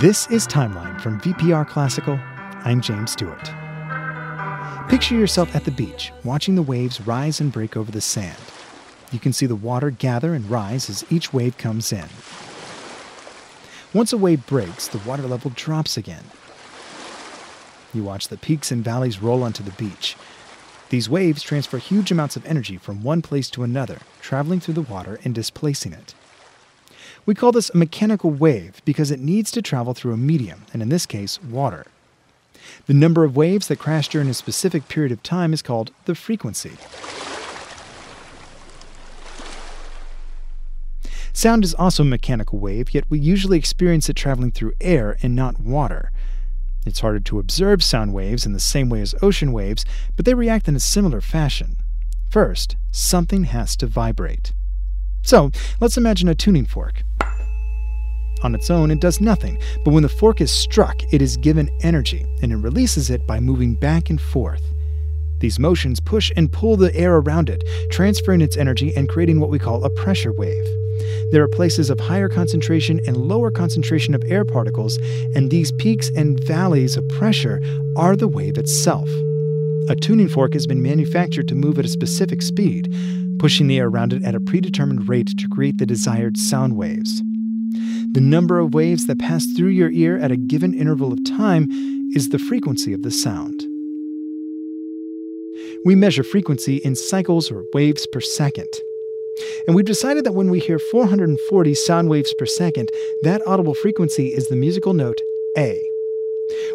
This is Timeline from VPR Classical. I'm James Stewart. Picture yourself at the beach, watching the waves rise and break over the sand. You can see the water gather and rise as each wave comes in. Once a wave breaks, the water level drops again. You watch the peaks and valleys roll onto the beach. These waves transfer huge amounts of energy from one place to another, traveling through the water and displacing it. We call this a mechanical wave because it needs to travel through a medium, and in this case, water. The number of waves that crash during a specific period of time is called the frequency. Sound is also a mechanical wave, yet we usually experience it traveling through air and not water. It's harder to observe sound waves in the same way as ocean waves, but they react in a similar fashion. First, something has to vibrate. So, let's imagine a tuning fork. On its own, it does nothing, but when the fork is struck, it is given energy, and it releases it by moving back and forth. These motions push and pull the air around it, transferring its energy and creating what we call a pressure wave. There are places of higher concentration and lower concentration of air particles, and these peaks and valleys of pressure are the wave itself. A tuning fork has been manufactured to move at a specific speed, pushing the air around it at a predetermined rate to create the desired sound waves. The number of waves that pass through your ear at a given interval of time is the frequency of the sound. We measure frequency in cycles or waves per second. And we've decided that when we hear 440 sound waves per second, that audible frequency is the musical note A.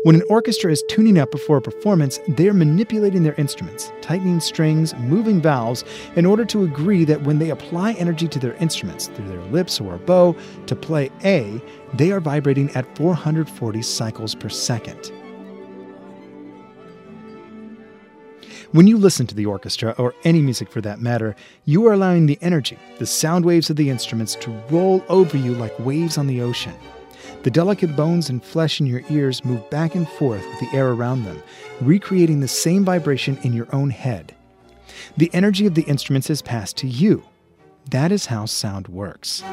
When an orchestra is tuning up before a performance, they are manipulating their instruments, tightening strings, moving valves, in order to agree that when they apply energy to their instruments through their lips or a bow to play A, they are vibrating at 440 cycles per second. When you listen to the orchestra, or any music for that matter, you are allowing the energy, the sound waves of the instruments, to roll over you like waves on the ocean. The delicate bones and flesh in your ears move back and forth with the air around them, recreating the same vibration in your own head. The energy of the instruments is passed to you. That is how sound works.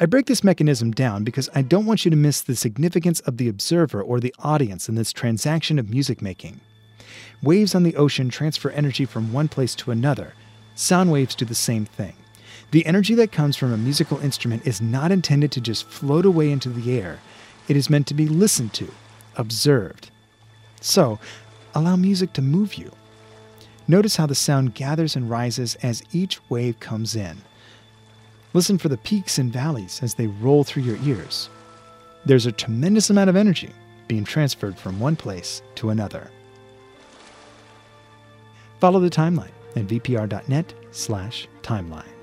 I break this mechanism down because I don't want you to miss the significance of the observer or the audience in this transaction of music making. Waves on the ocean transfer energy from one place to another. Sound waves do the same thing. The energy that comes from a musical instrument is not intended to just float away into the air, it is meant to be listened to, observed. So, allow music to move you. Notice how the sound gathers and rises as each wave comes in. Listen for the peaks and valleys as they roll through your ears. There's a tremendous amount of energy being transferred from one place to another. Follow the timeline at vpr.net/timeline.